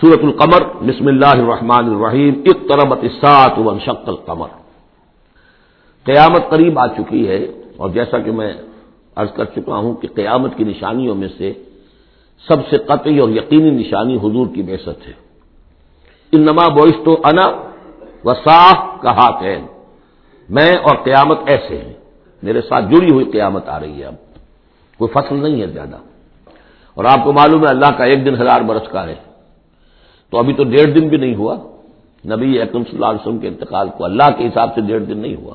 سورت القمر. بسم اللہ الرحمن الرحیم. اقتربت الساعت وانشق القمر. قیامت قریب آ چکی ہے اور جیسا کہ میں عرض کر چکا ہوں کہ قیامت کی نشانیوں میں سے سب سے قطعی اور یقینی نشانی حضور کی بحثت ہے. ان نما تو انا و صاف کہا میں اور قیامت ایسے ہیں. میرے ساتھ جڑی ہوئی قیامت آ رہی ہے اب. کوئی فصل نہیں ہے زیادہ. اور آپ کو معلوم ہے اللہ کا ایک دن ہزار برس کا ہے. تو ابھی تو ڈیڑھ دن بھی نہیں ہوا۔ نبی اکرم صلی اللہ علیہ وسلم کے انتقال کو اللہ کے حساب سے ڈیڑھ دن نہیں ہوا۔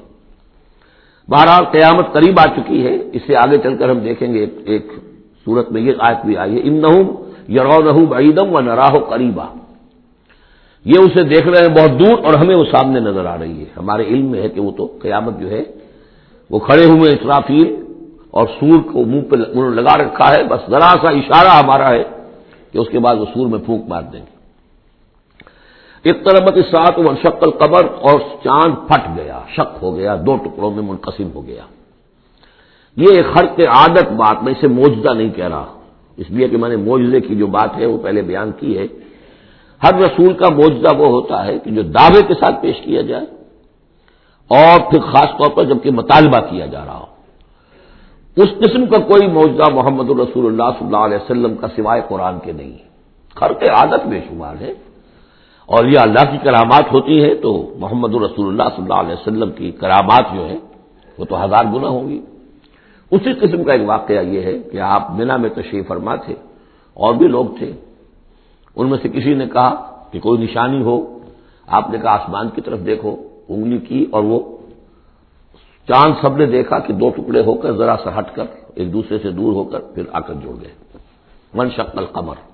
بہرحال قیامت قریب آ چکی ہے۔ اس سے آگے چل کر ہم دیکھیں گے۔ ایک صورت میں یہ آیت بھی آئی ہے۔ ان نہ بعیدم و نراہ قریبا یہ اسے دیکھ رہے ہیں بہت دور اور ہمیں وہ سامنے نظر آ رہی ہے۔ ہمارے علم میں ہے کہ وہ تو قیامت جو ہے، وہ کھڑے ہوئے اسرافیل اور سور کو منہ پہ انہوں نے لگا رکھا ہے۔ بس ذرا سا اشارہ ہمارا ہے کہ اس کے بعد وہ سور میں پھونک مار دیں گے۔ ایک طرح سات و شکل قبر اور چاند پھٹ گیا، شک ہو گیا، دو ٹکڑوں میں منقسم ہو گیا۔ یہ ایک ہر کے عادت بات، میں اسے موجودہ نہیں کہہ رہا۔ اس لیے کہ میں نے موجودے کی جو بات ہے، وہ پہلے بیان کی ہے۔ ہر رسول کا موجودہ وہ ہوتا ہے کہ جو دعوے کے ساتھ پیش کیا جائے اور پھر خاص طور پر جبکہ مطالبہ کیا جا رہا ہو۔ اس قسم کا کوئی موجودہ محمد الرسول اللہ صلی اللہ علیہ وسلم کا سوائے قرآن کے نہیں۔ خر کے عادت بے شمار ہے۔ اور یہ اللہ کی کرامات ہوتی ہے تو محمد الرسول اللہ صلی اللہ علیہ وسلم کی کرامات جو ہے وہ تو ہزار گنا ہوں گی۔ اسی قسم کا ایک واقعہ یہ ہے کہ آپ بنا میں تشریف فرما تھے اور بھی لوگ تھے۔ ان میں سے کسی نے کہا کہ کوئی نشانی ہو، آپ نے کہا آسمان کی طرف دیکھو، انگلی کی اور وہ۔ چاند سب نے دیکھا کہ دو ٹکڑے ہو کر ذرا سا ہٹ کر ایک دوسرے سے دور ہو کر پھر آ کر جڑ گئے۔ من شکل قمر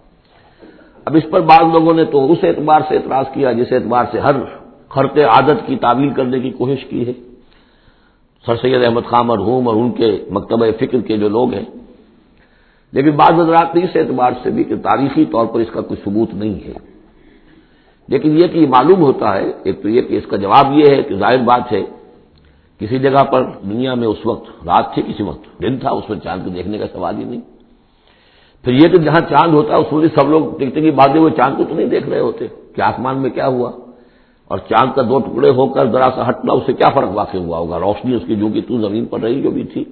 اب اس پر بعض لوگوں نے تو اس اعتبار سے اعتراض کیا جس اعتبار سے ہر خرط عادت کی تعمیل کرنے کی کوشش کی ہے۔ سر سید احمد خان مرحوم اور ان کے مکتبہ فکر کے جو لوگ ہیں۔ لیکن بعض حضرات نے اس اعتبار سے بھی کہ تاریخی طور پر اس کا کوئی ثبوت نہیں ہے۔ لیکن یہ کہ یہ معلوم ہوتا ہے، ایک تو یہ کہ اس کا جواب یہ ہے کہ ظاہر بات ہے، کسی جگہ پر دنیا میں اس وقت رات تھی، کسی وقت دن تھا، اس میں چاند کو دیکھنے کا سوال ہی نہیں۔ پھر یہ کہ جہاں چاند ہوتا ہے، اس میں سب لوگ دیکھتے کہ بعد وہ چاند کو تو نہیں دیکھ رہے ہوتے۔ کہ آسمان میں کیا ہوا؟ اور چاند کا دو ٹکڑے ہو کر ذرا سا ہٹنا، اس سے کیا فرق واقع ہوا ہوگا؟ روشنی اس کی جو کہ تو زمین پر رہی جو بھی تھی۔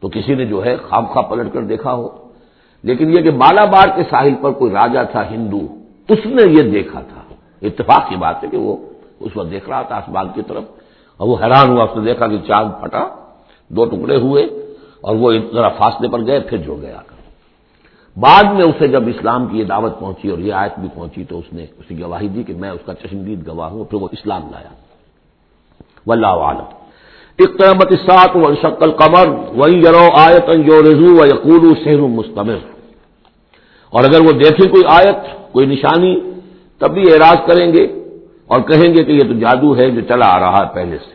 تو کسی نے جو ہے خواب خواب پلٹ کر دیکھا ہو۔ لیکن یہ کہ بالا بار کے ساحل پر کوئی راجا تھا، ہندو، اس نے یہ دیکھا تھا۔ اتفاق کی بات ہے کہ وہ اس وقت دیکھ رہا تھا آسمان کی طرف۔ اور وہ حیران ہوا، اس نے دیکھا کہ چاند پھٹا، دو ٹکڑے ہوئے اور وہ ذرا فاصلے پر گئے، پھر جڑ گیا۔ بعد میں اسے جب اسلام کی یہ دعوت پہنچی اور یہ آیت بھی پہنچی تو اس نے اسی گواہی دی کہ میں اس کا چشمدید گواہ ہوں پھر وہ اسلام لایا۔ واللہ عالم اقتربت سات و شکل قمر وہی یرو آیت جو رضو و یقول سہر مستمر۔ اور اگر وہ دیکھیں کوئی آیت، کوئی نشانی، تب بھی اعراض کریں گے اور کہیں گے کہ یہ تو جادو ہے جو چلا آ رہا ہے پہلے سے۔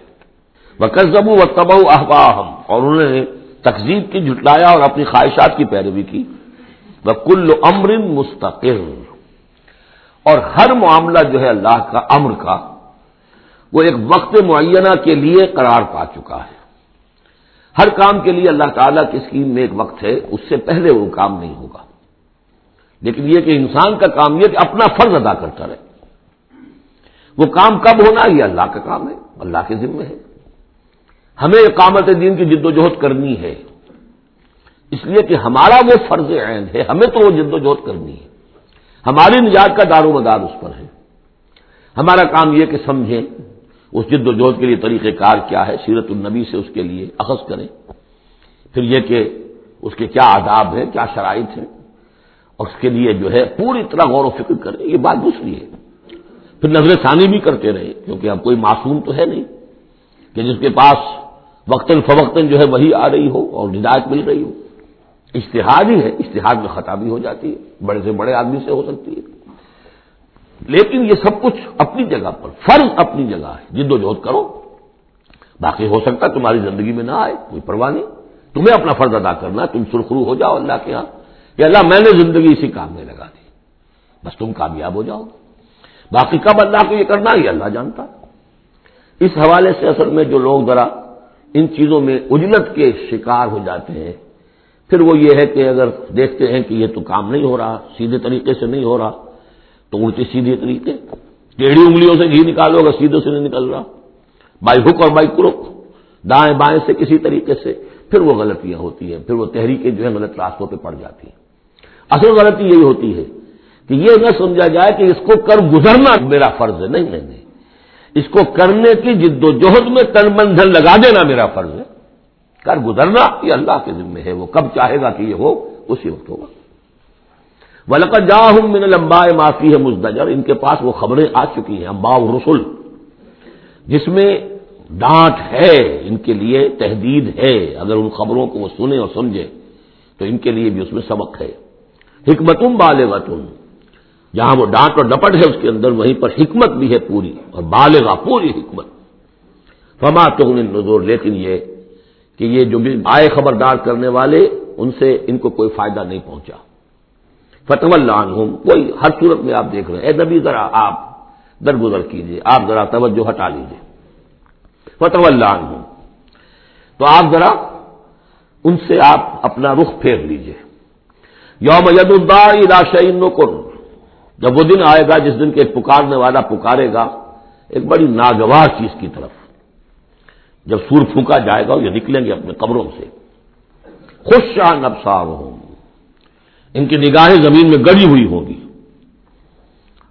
وہ قزب و تبو احباہم اور انہوں نے تقزیب کی، جھٹلایا اور اپنی خواہشات کی پیروی کی۔ وہ کل امر مستقل اور ہر معاملہ جو ہے اللہ کا امر کا، وہ ایک وقت معینہ کے لیے قرار پا چکا ہے۔ ہر کام کے لیے اللہ تعالیٰ کی اسکیم میں ایک وقت ہے، اس سے پہلے وہ کام نہیں ہوگا۔ لیکن یہ کہ انسان کا کام یہ کہ اپنا فرض ادا کرتا رہے۔ وہ کام کب ہونا یہ اللہ کا کام ہے اللہ کے ذمے ہے۔ ہمیں اقامت دین کی جد و جہد کرنی ہے۔ اس لیے کہ ہمارا وہ فرض عین ہے، ہمیں تو وہ جد و جہد کرنی ہے۔ ہماری نجات کا دار و مدار اس پر ہے۔ ہمارا کام یہ کہ سمجھیں اس جد و جہد کے لیے طریقہ کار کیا ہے، سیرت النبی سے اس کے لیے اخذ کریں۔ پھر یہ کہ اس کے کیا آداب ہیں، کیا شرائط ہیں۔ اور اس کے لیے جو ہے پوری طرح غور و فکر کریں، یہ بات دوسری ہے۔ پھر نظر ثانی بھی کرتے رہے کیونکہ اب کوئی معصوم تو ہے نہیں کہ جس کے پاس وقتاً فوقتاً جو ہے وہی آ رہی ہو اور ہدایت مل رہی ہو۔ اشتہاد ہی ہے، اشتہاد میں خطا بھی ہو جاتی ہے، بڑے سے بڑے آدمی سے ہو سکتی ہے۔ لیکن یہ سب کچھ اپنی جگہ پر، فرض اپنی جگہ ہے۔ جد و جہد کرو، باقی ہو سکتا ہے تمہاری زندگی میں نہ آئے، کوئی پرواہ نہیں۔ تمہیں اپنا فرض ادا کرنا تم سرخرو ہو جاؤ اللہ کے یہاں کہ اللہ، میں نے زندگی اسی کام میں لگا دی۔ بس تم کامیاب ہو جاؤ۔ باقی کب اللہ کو یہ کرنا یہ اللہ جانتا اس حوالے سے اصل میں جو لوگ ذرا ان چیزوں میں اجلت کے شکار ہو جاتے ہیں پھر وہ یہ ہے کہ اگر دیکھتے ہیں کہ یہ تو کام نہیں ہو رہا، سیدھے طریقے سے نہیں ہو رہا، تو الٹی سیدھی طریقے، ٹیڑھی انگلیوں سے گھی نکالو اگر سیدھے سے نہیں نکل رہا۔ بائی ہک اور بائی کروک دائیں بائیں سے کسی طریقے سے۔ پھر وہ غلطیاں ہوتی ہیں، پھر وہ تحریکیں جو ہے غلط راستوں پہ پڑ جاتی ہیں۔ اصل غلطی یہی ہوتی ہے کہ یہ نہ سمجھا جائے کہ اس کو کر گزرنا میرا فرض ہے۔ نہیں نہیں نہیں۔ اس کو کرنے کی جد و جہد میں تن بندھن لگا دینا میرا فرض ہے۔ کر گزرنا یہ اللہ کے ذمے ہے۔ وہ کب چاہے گا کہ یہ ہو، اسی وقت ہوگا۔ ولک جا ہوں من لمبا معافی ہے مزدجر۔ ان کے پاس وہ خبریں آ چکی ہیں امبا رسول جس میں ڈانٹ ہے، ان کے لیے تحدید ہے۔ اگر ان خبروں کو وہ سنیں اور سمجھے، تو ان کے لیے بھی اس میں سبق ہے۔ حکمتم بالغتم۔ جہاں وہ ڈانٹ اور ڈپٹ ہے، اس کے اندر وہیں پر حکمت بھی ہے پوری، اور بالغا پوری حکمت۔ فما تو نظور لیکن یہ کہ یہ جو بھی آئے خبردار کرنے والے، ان سے ان کو کوئی فائدہ نہیں پہنچا۔ فتح اللہ کوئی ہر صورت میں آپ دیکھ رہے ہیں۔ اے نبی، ذرا آپ درگزر کیجیے آپ ذرا توجہ ہٹا لیجیے فتح اللہ تو آپ ذرا ان سے آپ اپنا رخ پھیر لیجیے یوم ید الدار کو جب وہ دن آئے گا، جس دن کے پکارنے والا پکارے گا، ایک بڑی ناگوار چیز کی طرف۔ جب سور پھونکا جائے گا یہ نکلیں گے اپنے قبروں سے۔ خوش شاہ نبسار ہوں ان کی نگاہیں زمین میں گڑی ہوئی ہوں گی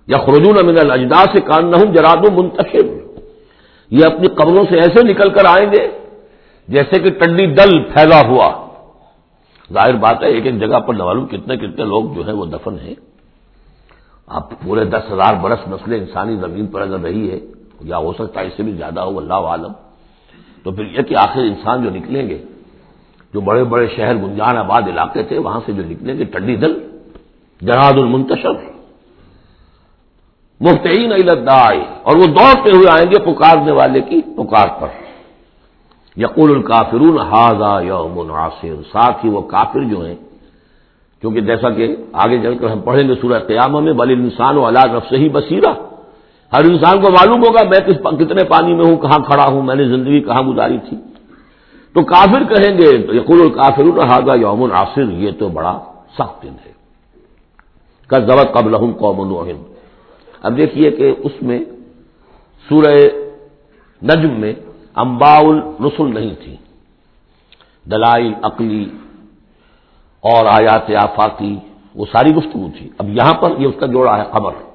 یا خرجون امین الجدا سے کان نہ جراد منتشر۔ یہ اپنی قبروں سے ایسے نکل کر آئیں گے جیسے کہ ٹنڈی دل پھیلا ہوا۔ ظاہر بات ہے، ایک ایک جگہ پر معلوم کتنے کتنے لوگ جو ہیں وہ دفن ہیں۔ اب پورے دس ہزار برس نسلیں انسانی زمین پر اگر رہی ہے یا ہو سکتا ہے اس سے بھی زیادہ ہو، اللہ عالم۔ تو پھر یہ کہ آخر انسان جو نکلیں گے، جو بڑے بڑے شہر گنجان آباد علاقے تھے، وہاں سے جو نکلیں گے، ٹنڈی دل جہاد المنتشر، مفتعین الدائے اور وہ دوڑتے ہوئے آئیں گے پکارنے والے کی پکار پر۔ یقول الکافرون ہاضا یوم عاصر ساتھ ہی وہ کافر جو ہیں، کیونکہ جیسا کہ آگے چل کر ہم پڑھیں گے سورہ قیامہ میں، بل انسان و اللہ رف سے ہی بصیرہ ہر انسان کو معلوم ہوگا میں کتنے پانی میں ہوں، کہاں کھڑا ہوں، میں نے زندگی کہاں گزاری تھی۔ تو کافر کہیں گے، تو یقول الکافر الحاظہ یوم العاصر یہ تو بڑا سخت دن ہے۔ کا ضبط قبل قوم الوحم اب دیکھیے کہ اس میں سورہ نجم میں امبا الرسل نہیں تھی۔ دلائل، عقلی اور آیات آفاقی، وہ ساری گفتگو تھی۔ اب یہاں پر یہ اس کا جوڑا ہے، خبر۔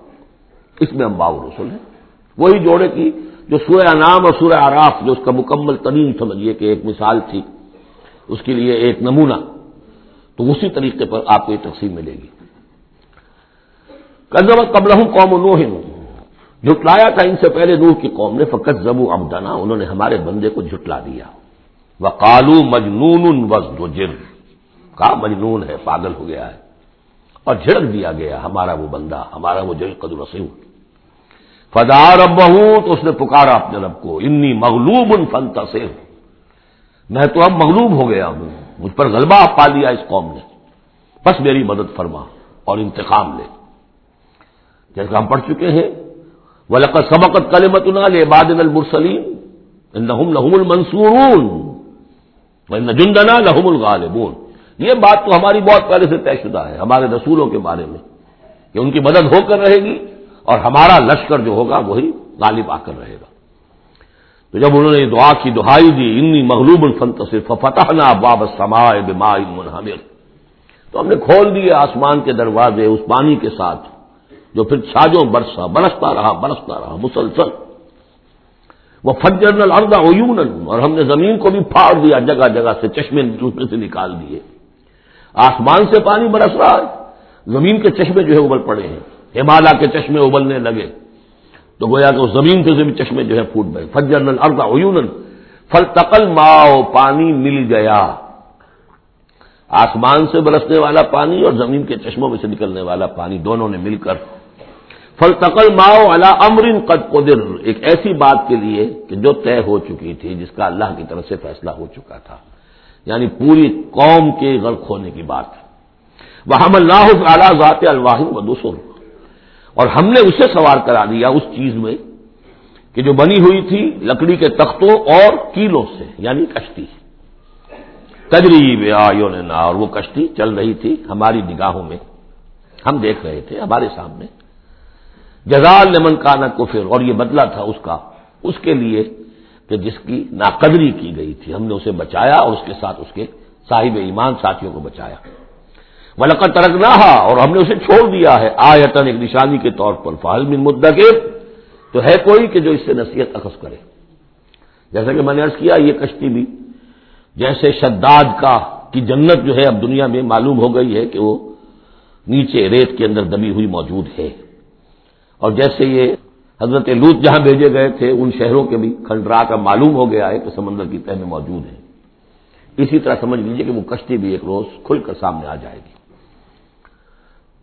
اس میں امبا رسول ہے وہی جوڑے کی جو سورہ انعام اور سورہ آراف جو اس کا مکمل ترین سمجھیے کہ ایک مثال تھی، اس کے لیے ایک نمونہ۔ تو اسی طریقے پر آپ کو یہ تقسیم ملے گی۔ قدم قبل قوم نوہ جھٹلایا تھا ان سے پہلے نوح کی قوم نے فقط زبو امدنا انہوں نے ہمارے بندے کو جھٹلا دیا۔ وہ کالو مجنون وز دو جرم مجنون ہے، پاگل ہو گیا ہے۔ اور جھڑک دیا گیا، ہمارا وہ بندہ، ہمارا وہ جل قدر رسیم فدار اب تو اس نے پکارا اپنے رب کو انی مغلوب ان فن تصر میں تو اب مغلوب ہو گیا ہوں، مجھ پر غلبہ پا لیا اس قوم نے۔ بس میری مدد فرما اور انتقام لے۔ جیسے ہم پڑھ چکے ہیں وہ سبقت کلمت نہ لے بادن المرسلیم لہم لہم المنصورون جندنا لہم الغالبون۔ یہ بات تو ہماری بہت پہلے سے طے شدہ ہے، ہمارے رسولوں کے بارے میں، کہ ان کی مدد ہو کر رہے گی۔ اور ہمارا لشکر جو ہوگا وہی غالب آ کر رہے گا۔ تو جب انہوں نے دعا کی، دہائی دی، انی مغلوب الفنتصر فتح نہ باب سمائے منہمر۔ تو ہم نے کھول دیے آسمان کے دروازے اس پانی کے ساتھ، جو پھر چھاجوں برسا، برستا رہا برستا رہا، مسلسل۔ وہ فجر الردا عیون اور ہم نے زمین کو بھی پھاڑ دیا، جگہ جگہ سے چشمے دوسرے سے نکال دیے۔ آسمان سے پانی برس رہا ہے، زمین کے چشمے جو ہے ابل پڑے ہیں۔ ہمالا کے چشمے ابلنے لگے۔ تو گویا کہ زمین سے بھی چشمے جو ہے پھوٹ گئے۔ فجر اردا عیون فل تقل ماؤ پانی مل گیا۔ آسمان سے برسنے والا پانی اور زمین کے چشموں میں سے نکلنے والا پانی دونوں نے مل کر۔ فل تقل ماؤ اللہ امرن قد قدر۔ ایک ایسی بات کے لیے کہ جو طے ہو چکی تھی، جس کا اللہ کی طرف سے فیصلہ ہو چکا تھا۔ یعنی پوری قوم کے غرق ہونے کی بات۔ وہ ہم اللہ اعلیٰ ذات الواحد و دوسر اور ہم نے اسے سوار کرا دیا اس چیز میں کہ جو بنی ہوئی تھی لکڑی کے تختوں اور کیلوں سے یعنی کشتی۔ تجریب آیوں نے نہ، اور وہ کشتی چل رہی تھی ہماری نگاہوں میں۔ ہم دیکھ رہے تھے ہمارے سامنے۔ جزال نمن کا نہ کفر، اور یہ بدلہ تھا اس کا، اس کے لیے کہ جس کی ناقدری کی گئی تھی۔ ہم نے اسے بچایا اور اس کے ساتھ اس کے صاحب ایمان ساتھیوں کو بچایا۔ ولقت ترک نہ اور ہم نے اسے چھوڑ دیا ہے۔ آیتن ایک نشانی کے طور پر۔ فہل من مدکر تو ہے کوئی کہ جو اس سے نصیحت اخذ کرے۔ جیسا کہ میں نے عرض کیا، یہ کشتی بھی جیسے شداد کا کی جنت جو ہے اب دنیا میں معلوم ہو گئی ہے کہ وہ نیچے ریت کے اندر دبی ہوئی موجود ہے۔ اور جیسے یہ حضرت لوت جہاں بھیجے گئے تھے، ان شہروں کے بھی کھنڈرا کا معلوم ہو گیا ہے کہ سمندر کی تہ میں موجود ہے۔ اسی طرح سمجھ لیجیے کہ وہ کشتی بھی ایک روز کھل کر سامنے آ جائے گی۔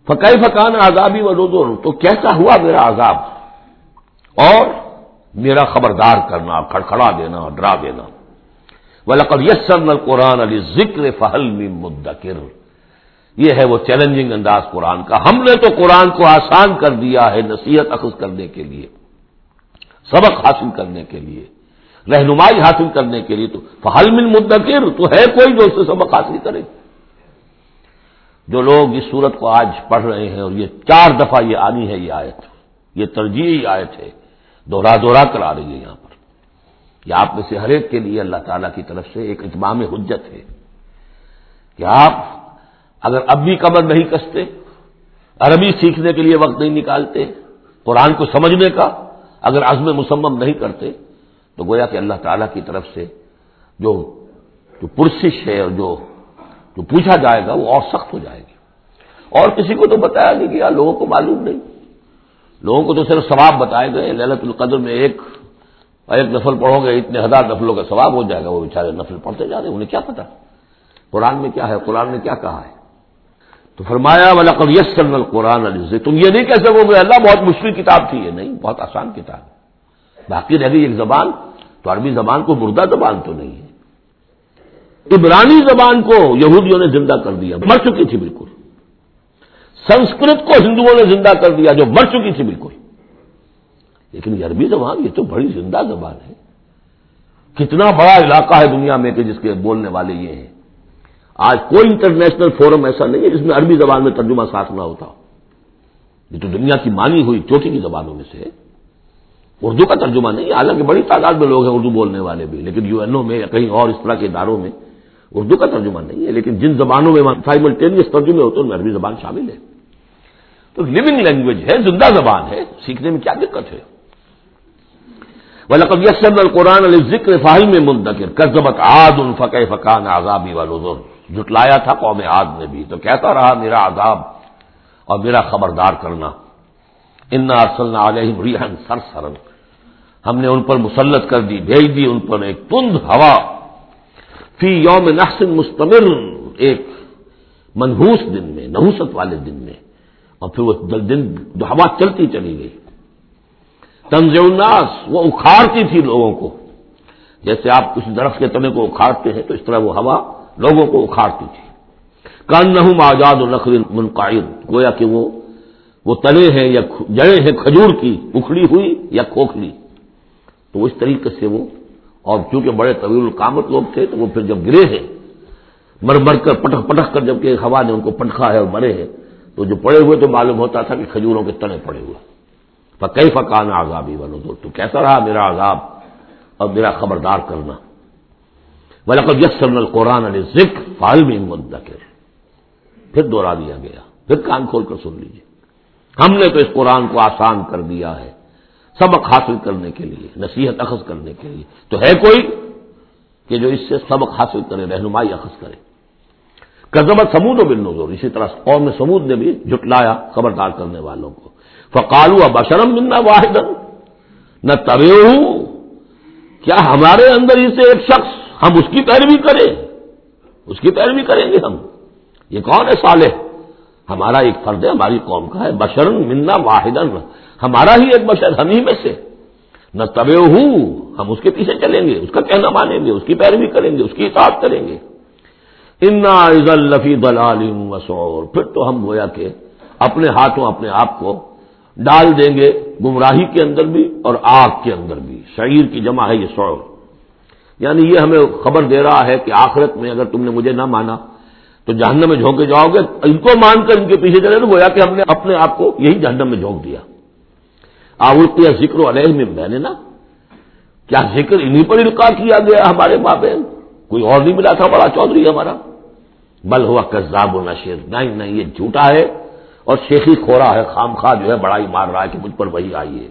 فقائی فقان آزابی و روزو تو کیسا ہوا میرا عذاب؟ اور میرا خبردار کرنا، کھڑکھڑا دینا، ڈرا دینا۔ ولقد یسر قرآن علی ذکر فہل مدکر یہ ہے وہ چیلنجنگ انداز قرآن کا۔ ہم نے تو قرآن کو آسان کر دیا ہے نصیحت اخذ کرنے کے لیے، سبق حاصل کرنے کے لیے، رہنمائی حاصل کرنے کے لیے۔ تو فہل من مدکر تو ہے کوئی جو اس سے سبق حاصل کرے۔ جو لوگ اس صورت کو آج پڑھ رہے ہیں اور یہ چار دفعہ یہ آنی ہے یہ آیت، یہ ترجیحی آیت ہے دوہرا دوہرا کر آ رہی ہے یہاں پر۔ یہ آپ میں سے ہر ایک کے لیے اللہ تعالی کی طرف سے ایک اتمام حجت ہے کہ آپ اگر اب بھی قبر نہیں کستے، عربی سیکھنے کے لیے وقت نہیں نکالتے، قرآن کو سمجھنے کا اگر عزم مسمم نہیں کرتے، تو گویا کہ اللہ تعالیٰ کی طرف سے جو جو پرسش ہے اور جو جو پوچھا جائے گا وہ اور سخت ہو جائے گی۔ اور کسی کو تو بتایا نہیں گیا لوگوں کو معلوم نہیں۔ لوگوں کو تو صرف ثواب بتائے گئے۔ للت القدر میں ایک ایک نفل پڑھو گے، اتنے ہزار نفلوں کا ثواب ہو جائے گا۔ وہ بیچارے نفل پڑھتے جا رہے ہیں، انہیں کیا پتا؟ قرآن میں کیا ہے؟ قرآن نے کیا کہا ہے؟ تو فرمایا والا کب یس قرآن علی تم یہ نہیں کہہ سکو گے اللہ بہت مشکل کتاب تھی۔ یہ نہیں، بہت آسان کتاب ہے۔ باقی رہ گئی ایک زبان۔ تو عربی زبان کو مردہ زبان تو نہیں ہے۔ عبرانی زبان کو یہودیوں نے زندہ کر دیا، مر چکی تھی بالکل۔ سنسکرت کو ہندوؤں نے زندہ کر دیا جو مر چکی تھی بالکل۔ لیکن یہ عربی زبان یہ تو بڑی زندہ زبان ہے۔ کتنا بڑا علاقہ ہے دنیا میں کہ جس کے بولنے والے یہ ہیں۔ آج کوئی انٹرنیشنل فورم ایسا نہیں ہے جس میں عربی زبان میں ترجمہ ساتھ نہ ہوتا یہ تو دنیا کی مانی ہوئی چوٹی کی زبانوں میں سے اردو کا ترجمہ نہیں حالانکہ بڑی تعداد میں لوگ ہیں اردو بولنے والے بھی، لیکن یو این او میں یا کہیں اور اس طرح کے اداروں میں اردو کا ترجمہ نہیں ہے، لیکن جن زبانوں میں سائملٹینیس ترجمے ہوتے ہیں، ان میں عربی زبان شامل ہے۔ تو لونگ لینگویج ہے، زندہ زبان ہے، سیکھنے میں کیا دقت ہے؟ ولقب یسن القرآن علی ذکر فاہل میں منتقر کرزبت آد ان فقہ فقان آزابی والر جٹلایا تھا قوم آد نے بھی، تو کہتا رہا، میرا عذاب اور میرا خبردار کرنا۔ ان ارسل علیہم ریحن سر سرن ہم نے ان پر مسلط کر دی، بھیج دی ان پر ایک تند ہوا۔ فی یوم نحسن مستمر، ایک منحوس دن میں، نحوست والے دن میں۔ اور پھر وہ دن جو ہوا چلتی چلی گئی۔ تنز الناس، وہ اکھاڑتی تھی لوگوں کو۔ جیسے آپ کسی درخت کے تنے کو اکھاڑتے ہیں، تو اس طرح وہ ہوا لوگوں کو اکھاڑتی تھی۔ کان نہ آزاد النقل منقائد گویا کہ وہ وہ تنے ہیں یا جڑیں ہیں، کھجور کی اکھڑی ہوئی یا کھوکھلی۔ تو اس طریقے سے وہ اور چونکہ بڑے طویل القامت لوگ تھے تو وہ پھر جب گرے ہیں، مر مر کر پٹک پٹک کر جبکہ ہوا نے ان کو پٹکا ہے اور مرے ہیں، تو جو پڑے ہوئے تو معلوم ہوتا تھا کہ کھجوروں کے تنے پڑے ہوئے۔ کئی فقان آزابی بنو دو تو کیسا رہا میرا عذاب اور میرا خبردار کرنا؟ ولقب یس القرآن علی ذکر فال میں پھر دوہرا دیا گیا۔ پھر کان کھول کر سن لیجیے ہم نے تو اس قرآن کو آسان کر دیا ہے۔ سبق حاصل کرنے کے لیے، نصیحت اخذ کرنے کے لیے۔ تو ہے کوئی کہ جو اس سے سبق حاصل کرے، رہنمائی اخذ کرے۔ کزمت سمود و بن نظور اسی طرح قوم سمود نے بھی جٹلایا خبردار کرنے والوں کو۔ فقالو اب اشرم منا واحد نہ تبے ہوں کیا ہمارے اندر ہی سے ایک شخص ہم اس کی پیروی کریں؟ اس کی پیروی کریں گے ہم؟ یہ کون ہے صالح؟ ہمارا ایک فرد ہے، ہماری قوم کا ہے۔ بشرن منا واحد ہمارا ہی ایک بشر، ہم ہی میں سے۔ نہ تبے ہوں ہم اس کے پیچھے چلیں گے، اس کا کہنا مانیں گے، اس کی پیروی کریں گے، اس کی اطاعت کریں گے۔ انا الفی دلال وسور پھر تو ہم گویا کہ اپنے ہاتھوں اپنے آپ کو ڈال دیں گے، گمراہی کے اندر بھی اور آگ کے اندر بھی۔ شعیر کی جمع ہے یہ سور یعنی یہ ہمیں خبر دے رہا ہے کہ آخرت میں اگر تم نے مجھے نہ مانا تو جہنم میں جھونکے جاؤ گے۔ ان کو مان کر ان کے پیچھے چلے تو گویا کہ ہم نے اپنے آپ کو یہی جہنم میں جھونک دیا۔ آوتی ذکر علیہ میں میں نے نا، کیا ذکر انہیں پر القاع کیا گیا ہمارے بابے کوئی اور نہیں ملا تھا بڑا چودھری ہمارا۔ بل ہوا کزاب و نشیر۔ نہیں نہیں، یہ جھوٹا ہے اور شیخی کھورا ہے خام خواہ جو ہے بڑا ہی مار رہا ہے کہ مجھ پر وہی آئی ہے۔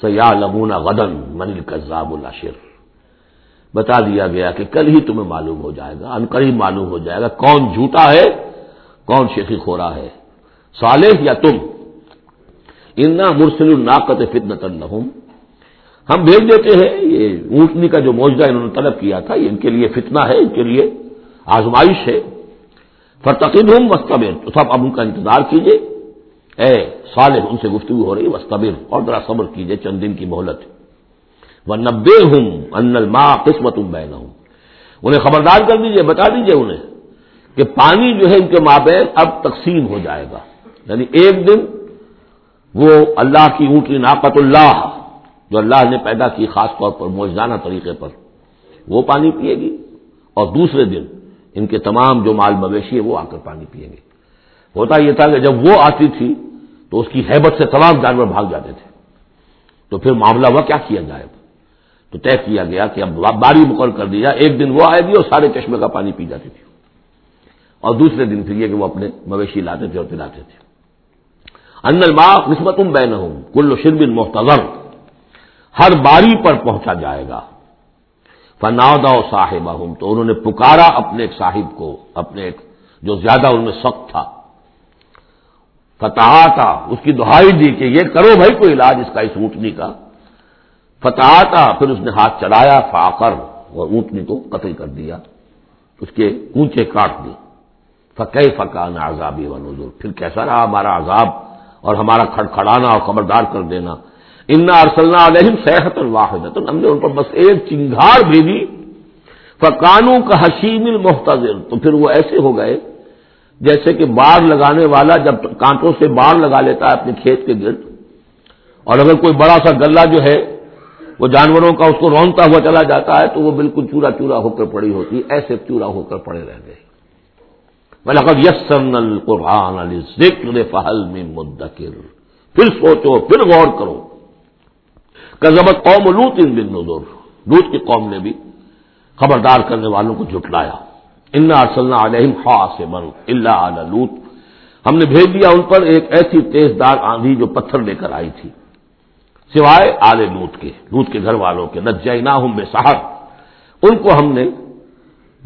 سیاح لمونا غدن منل کزاب الشر بتا دیا گیا کہ کل ہی تمہیں معلوم ہو جائے گا ان قریب معلوم ہو جائے گا کون جھوٹا ہے، کون شیخی خورا ہے۔ صالح یا تم؟ انا مرسل الناقت فتنت الحم ہم بھیج دیتے ہیں، یہ اونٹنی کا جو موجودہ انہوں نے طلب کیا تھا، یہ ان کے لیے فتنہ ہے، ان کے لیے آزمائش ہے۔ فرتقب ہوں مستبر تو سب اب ان کا انتظار کیجیے اے صالح، ان سے گفتگو ہو رہی مستبر اور ذرا صبر کیجیے چند دن کی مہلت۔ وہ نبے ہوں ان الما قسمت بین ہوں انہیں خبردار کر دیجیے، بتا دیجیے انہیں کہ پانی جو ہے، ان کے مابین اب تقسیم ہو جائے گا۔ یعنی ایک دن وہ اللہ کی اونٹی ناقت اللہ جو اللہ نے پیدا کی خاص طور پر موجانہ طریقے پر، وہ پانی پیے گی۔ اور دوسرے دن ان کے تمام جو مال مویشی ہے وہ آ کر پانی پیئیں گے۔ ہوتا یہ تھا کہ جب وہ آتی تھی تو اس کی حیبت سے تمام جانور بھاگ جاتے تھے۔ تو پھر معاملہ ہوا کیا کیا جائے؟ تو طے کیا گیا کہ اب باری مقرر کر دیا ایک دن وہ آئے گی اور سارے چشمے کا پانی پی جاتی تھی۔ اور دوسرے دن پھر یہ کہ وہ اپنے مویشی لاتے تھے اور پلاتے تھے۔ ان الما قسمت بین ہوں کل شربن محتضر۔ ہر باری پر پہنچا جائے گا۔ فنادا صاحب تو انہوں نے پکارا اپنے ایک صاحب کو، اپنے ایک جو زیادہ ان میں سخت تھا۔ فتح تھا اس کی دہائی دی کہ یہ کرو بھائی، کوئی علاج اس کا اس اونٹنی کا۔ فتح تھا پھر اس نے ہاتھ چلایا، فاقر، اور اونٹنی کو قتل کر دیا۔ اس کے اونچے کاٹ دی۔ فقہ فقا عذابی و نظر پھر کیسا رہا ہمارا عذاب؟ اور ہمارا کھڑکھڑانا اور خبردار کر دینا۔ ان ارسلنا علیہم صحت الواحد تو ہم نے ان پر بس ایک چنگار بھیجی۔ فکانوں کا حشیم المحتظر۔ تو پھر وہ ایسے ہو گئے جیسے کہ باڑ لگانے والا جب کانٹوں سے باڑ لگا لیتا ہے اپنے کھیت کے گرد۔ اور اگر کوئی بڑا سا گلہ جو ہے وہ جانوروں کا اس کو رونتا ہوا چلا جاتا ہے تو وہ بالکل چورا چورا ہو کر پڑی ہوتی ہے۔ ایسے چورا ہو کر پڑے رہ گئے۔ ملکت یسن القرآن علی ذکر فہل میں مدکر پھر سوچو، پھر غور کرو۔ کزبت قوم لوت ان بن نظر لوت کی قوم نے بھی خبردار کرنے والوں کو جھٹلایا۔ ارسلنا علیہم خاص بن اللہ علیہ لوت ہم نے بھیج دیا ان پر ایک ایسی تیز دار آندھی جو پتھر لے کر آئی تھی۔ سوائے آل لوت کے لوت کے گھر والوں کے۔ نجینا ہوں بے صاحب ان کو ہم نے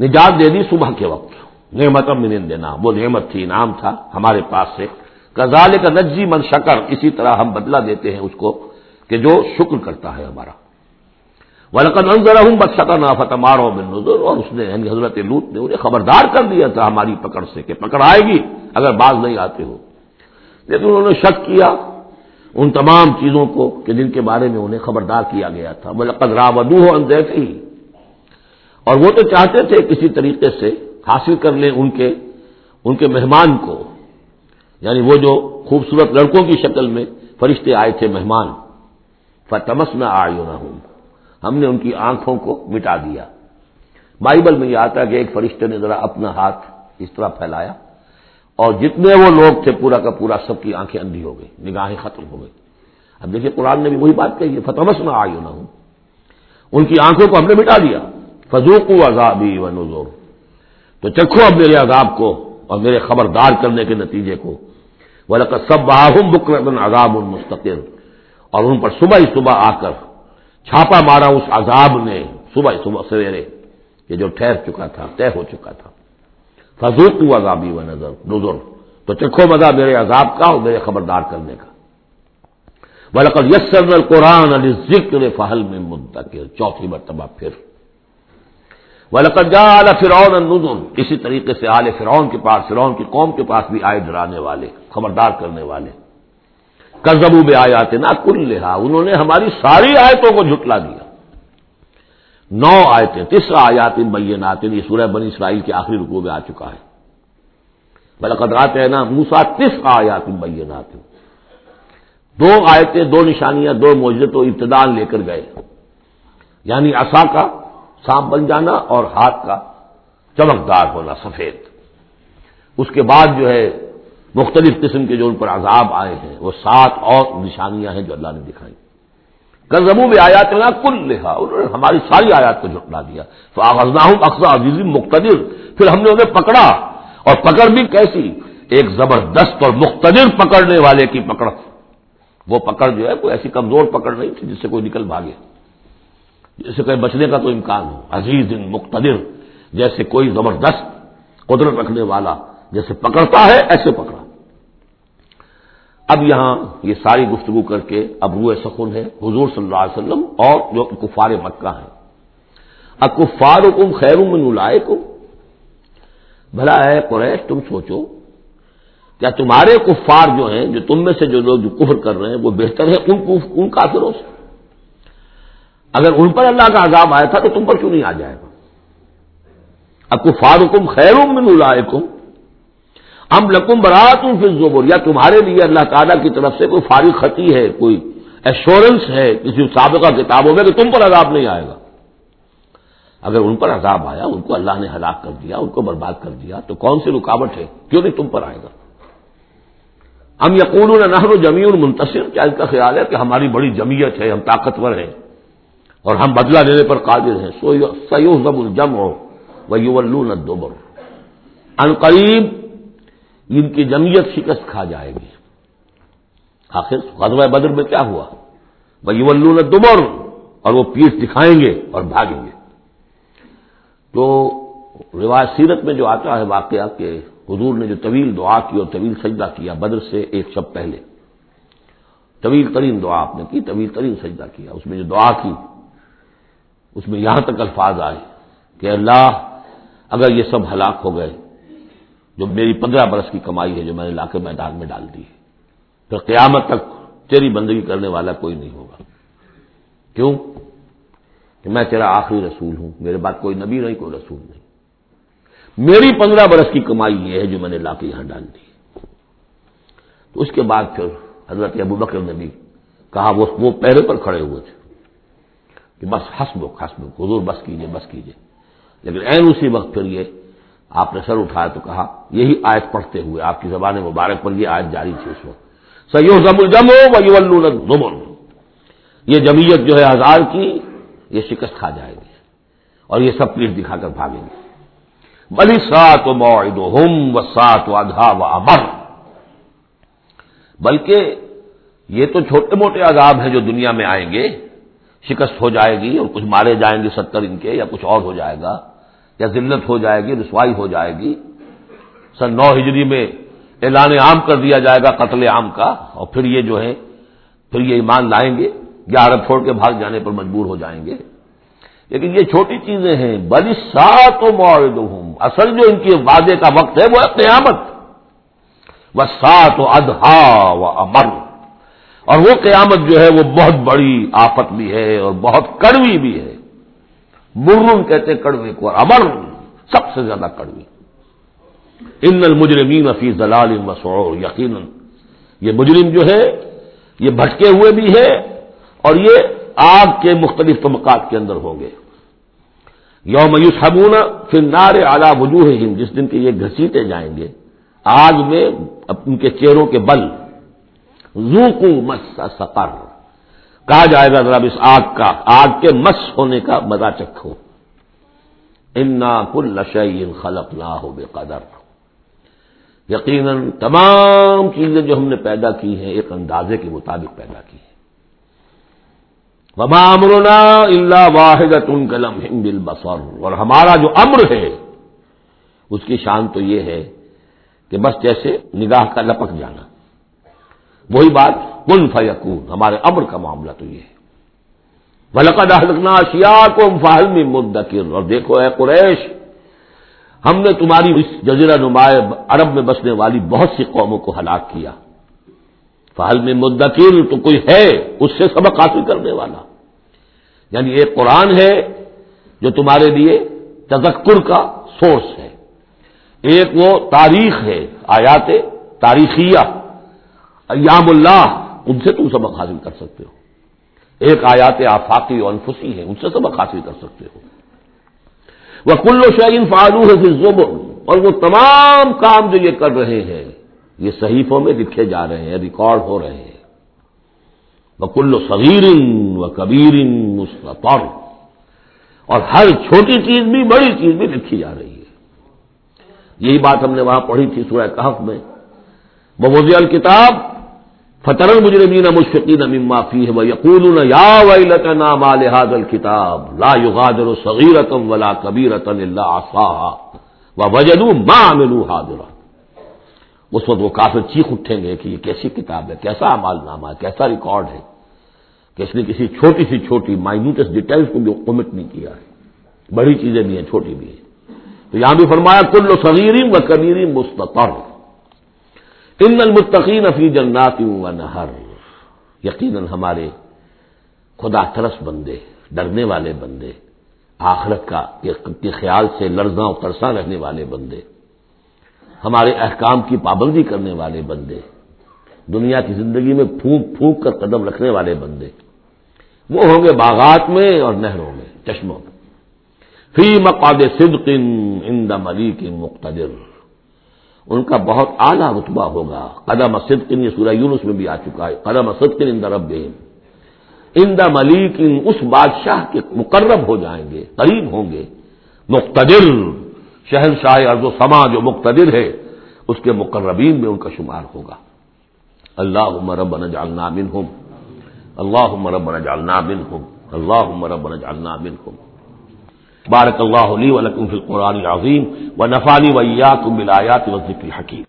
نجات دے دی صبح کے وقت۔ نعمت من دینا وہ نعمت تھی انعام تھا ہمارے پاس سے۔ کزال کا نجی من شکر، اسی طرح ہم بدلا دیتے ہیں اس کو کہ جو شکر کرتا ہے ہمارا۔ ولقد انضرهم بسطنا فتمارو بالنذر، اور اس نے یعنی حضرت لوط نے انہیں خبردار کر دیا تھا ہماری پکڑ سے کہ پکڑ آئے گی اگر باز نہیں آتے ہو۔ لیکن انہوں نے شک کیا ان تمام چیزوں کو کہ جن کے بارے میں انہیں خبردار کیا گیا تھا۔ ولقد راودو ہو اور وہ تو چاہتے تھے کسی طریقے سے حاصل کر لیں ان کے ان کے مہمان کو۔ یعنی وہ جو خوبصورت لڑکوں کی شکل میں فرشتے آئے تھے مہمان فتمس میں آئیو نہ ہوں ہم نے ان کی آنکھوں کو مٹا دیا۔ بائبل میں یہ آتا ہے کہ ایک فرشتے نے ذرا اپنا ہاتھ اس طرح پھیلایا اور جتنے وہ لوگ تھے پورا کا پورا سب کی آنکھیں اندھی ہو گئی نگاہیں ختم ہو گئی اب دیکھیے قرآن نے بھی وہی بات کہی ہے فتمس میں آئیو نہ ہوں ان کی آنکھوں کو ہم نے مٹا دیا۔ فضوق عذابی و نظور تو چکھو اب میرے عذاب کو اور میرے خبردار کرنے کے نتیجے کو۔ وہ سب باہم بکر عذاب المستقل اور ان پر صبح ہی صبح آ کر چھاپا مارا اس عذاب نے صبح ہی صبح سویرے یہ جو ٹھہر چکا تھا، طے ہو چکا تھا۔ فضوق عذابی و نظر نظر تو چکھو مزہ میرے عذاب کا اور میرے خبردار کرنے کا۔ بلکہ یسر القرآن علی ذکر فہل میں منتقل چوتھی مرتبہ پھر۔ جا فرعون نظر اسی طریقے سے آل فرعون کے پاس، فرعون کی قوم کے پاس بھی آئے ڈرانے والے، خبردار کرنے والے۔ کزبو بے آیات نہ کل لہا انہوں نے ہماری ساری آیتوں کو جھٹلا دیا۔ نو آیتیں، تیسرا آیات بینات، یہ سورہ بنی اسرائیل کے آخری رکو میں آ چکا ہے۔ بلقدرات ہے نا موسا تیس آیات بینات۔ دو آیتیں، دو نشانیاں، دو موجود و ابتدان لے کر گئے۔ یعنی اصا کا سانپ بن جانا اور ہاتھ کا چمکدار ہونا سفید۔ اس کے بعد جو ہے مختلف قسم کے جو ان پر عذاب آئے ہیں، وہ سات اور نشانیاں ہیں جو اللہ نے دکھائی۔ کل میں آیات میں کل لکھا انہوں نے ہماری ساری آیات کو جھٹلا دیا۔ تو ہوں اقسا عزیزی مقتدر، پھر ہم نے انہیں پکڑا۔ اور پکڑ بھی کیسی؟ ایک زبردست اور مقتدر پکڑنے والے کی پکڑ۔ وہ پکڑ جو ہے کوئی ایسی کمزور پکڑ نہیں تھی جس سے کوئی نکل بھاگے۔ جس سے کہیں بچنے کا تو امکان ہو عزیز مقتدر، جیسے کوئی زبردست قدرت رکھنے والا جیسے پکڑتا ہے، ایسے پکڑا۔ اب یہاں یہ ساری گفتگو کر کے اب روح سخن ہے۔ حضور صلی اللہ علیہ وسلم اور جو کفار مکہ ہیں۔ اب کفار حکم خیر من لائے بھلا ہے قریش، تم سوچو۔ کیا تمہارے کفار جو ہیں، جو تم میں سے جو لوگ جو کفر کر رہے ہیں، وہ بہتر ہے ان ان کافروں سے؟ اگر ان پر اللہ کا عذاب آیا تھا تو تم پر کیوں نہیں آ جائے گا؟ اب کفار خیر من لائے کم ام لکم برات زبر یا تمہارے لیے اللہ تعالیٰ کی طرف سے کوئی فارغ خطی ہے، کوئی ایشورنس ہے کسی سابقہ کتابوں میں کہ تم پر عذاب نہیں آئے گا؟ اگر ان پر عذاب آیا، ان کو اللہ نے ہلاک کر دیا، ان کو برباد کر دیا، تو کون سی رکاوٹ ہے کیوں نہیں تم پر آئے گا؟ ہم یقون نہر و جمی منتصر، کیا اس کا خیال ہے کہ ہماری بڑی جمیت ہے، ہم طاقتور ہیں؟ اور ہم بدلہ لینے پر قادر ہیں۔ سیو زب الجم ہو وہ یو ان قریب ان کی جمعیت شکست کھا جائے گی۔ آخر غزوہ بدر میں کیا ہوا؟ بھائی ولون دمر اور وہ پیس دکھائیں گے اور بھاگیں گے۔ تو رواج سیرت میں جو آتا ہے واقعہ کہ حضور نے جو طویل دعا کی اور طویل سجدہ کیا بدر سے ایک شب پہلے۔ طویل ترین دعا آپ نے کی، طویل ترین سجدہ کیا۔ اس میں جو دعا کی اس میں یہاں تک الفاظ آئے کہ اللہ اگر یہ سب ہلاک ہو گئے، جو میری پندرہ برس کی کمائی ہے جو میں نے لا کے میدان میں ڈال دی ہے، پھر قیامت تک تیری بندگی کرنے والا کوئی نہیں ہوگا۔ کیوں؟ کہ میں تیرا آخری رسول ہوں، میرے بعد کوئی نبی نہیں کوئی رسول نہیں۔ میری پندرہ برس کی کمائی یہ ہے جو میں نے لا کے یہاں ڈال دی۔ تو اس کے بعد پھر حضرت ابو بکر نے بھی کہا، وہ وہ پہرے پر کھڑے ہوئے تھے۔ کہ بس ہسب ہسب حضور، بس کیجیے بس کیجیے۔ لیکن این اسی وقت پھر یہ آپ نے سر اٹھایا تو کہا، یہی آیت پڑھتے ہوئے آپ کی زبان مبارک پر یہ آیت جاری تھی اس وقت۔ سیو زم الجم ہو یہ جمیت جو ہے ہزار کی، یہ شکست کھا جائے گی اور یہ سب پیٹ دکھا کر بھاگیں گے۔ بلی سات و معد ہوم و سات و ادھا و امر بلکہ یہ تو چھوٹے موٹے عذاب ہیں جو دنیا میں آئیں گے۔ شکست ہو جائے گی اور کچھ مارے جائیں گے ستر ان کے یا کچھ اور ہو جائے گا یا ذلت ہو جائے گی، رسوائی ہو جائے گی۔ سن نو ہجری میں اعلان عام کر دیا جائے گا قتل عام کا اور پھر یہ جو ہے، پھر یہ ایمان لائیں گے یا عرب چھوڑ کے بھاگ جانے پر مجبور ہو جائیں گے۔ لیکن یہ چھوٹی چیزیں ہیں بڑی سات و اصل جو ان کی وعدے کا وقت ہے وہ ہے قیامت۔ وہ سات و ادہا و امر۔ اور وہ قیامت جو ہے وہ بہت بڑی آفت بھی ہے اور بہت کڑوی بھی ہے۔ مرن کہتے کڑوے کو اور امر سب سے زیادہ کڑوی۔ ان المجرمین فی دلال مسور یقیناً یہ مجرم جو ہے، یہ بھٹکے ہوئے بھی ہے اور یہ آگ کے مختلف طبقات کے اندر ہوں گے۔ یوم یوس پھر نار اعلی وجوہ جس دن کے یہ گھسیٹے جائیں گے، آگ میں ان کے چہروں کے بل زو مس سقر۔ کہا جائے گا ذرا اس آگ کا، آگ کے مس ہونے کا مزہ چکھو۔ انا کل لشعین خلق نہ ہو بے قدر یقیناً تمام چیزیں جو ہم نے پیدا کی ہیں، ایک اندازے کے مطابق پیدا کی ہیں۔ وما امرنا اللہ واحد ان کلم بل بسور اور ہمارا جو امر ہے، اس کی شان تو یہ ہے کہ بس جیسے نگاہ کا لپک جانا۔ وہی بات کن فیقون ہمارے امر کا معاملہ تو یہ ہے۔ ولقد احلقنا شیا کو فاہل میں مدکر اور دیکھو اے قریش، ہم نے تمہاری اس جزیرہ نمایاں عرب میں بسنے والی بہت سی قوموں کو ہلاک کیا۔ فہل میں مدکر تو کوئی ہے اس سے سبق حاصل کرنے والا۔ یعنی ایک قرآن ہے جو تمہارے لیے تذکر کا سورس ہے۔ ایک وہ تاریخ ہے، آیات تاریخیہ۔ ایام اللہ ان سے تم سبق حاصل کر سکتے ہو۔ ایک آیات آفاقی اور انفسی ہے ان سے سبق حاصل کر سکتے ہو۔ وہ کلو شعین فالو ہے اور وہ تمام کام جو یہ کر رہے ہیں، یہ صحیفوں میں لکھے جا رہے ہیں، ریکارڈ ہو رہے ہیں۔ بکل و صغیر و کبیر مستطر۔ اور ہر چھوٹی چیز بھی، بڑی چیز بھی لکھی جا رہی ہے۔ یہی بات ہم نے وہاں پڑھی تھی سورہ کہف میں۔ بوزی الکتاب فتر المجرمین مشفقین مما فیہ و یقولون یا ویلتنا ما لهذا الكتاب لا يغادر صغیرتا ولا کبیرتا الا عصاها ووجدوا ما عملوا حاضرا اس وقت وہ کافر چیخ اٹھیں گے کہ یہ کیسی کتاب ہے، کیسا عمال نامہ ہے، کیسا ریکارڈ ہے کہ اس نے کسی چھوٹی سی چھوٹی مائنوٹس ڈیٹیلس کو بھی کمٹ نہیں کیا ہے۔ بڑی چیزیں بھی ہیں، چھوٹی بھی ہیں۔ تو یہاں بھی فرمایا، کل صغیرین و کبیرین مستقر ان المتقین فی جنات و نہر۔ یقیناً ہمارے خدا ترس بندے، ڈرنے والے بندے، آخرت کا، کے خیال سے لرزاں و ترساں رہنے والے بندے، ہمارے احکام کی پابندی کرنے والے بندے، دنیا کی زندگی میں پھونک پھونک کر قدم رکھنے والے بندے، وہ ہوں گے باغات میں اور نہروں میں، چشموں میں۔ فی مقاد صدق ان ملیک مقتدر۔ ان کا بہت اعلیٰ رتبہ ہوگا۔ قدم صدق یہ سورہ یونس میں بھی آ چکا ہے۔ قدم صدق ان رب ان دا ملیک اس بادشاہ کے مقرب ہو جائیں گے، قریب ہوں گے۔ مقتدر شہن شاہ ارض و سما جو مقتدر ہے، اس کے مقربین میں ان کا شمار ہوگا۔ اللہ مرب جالنا بن ہوں اللہ مرب جالنا بن ہوں اللہ مرب جالنا بن ہوں بارک اللہ علی ولکم فی القرآن العظیم و نفانی ویات ملایات و ذکر حکیم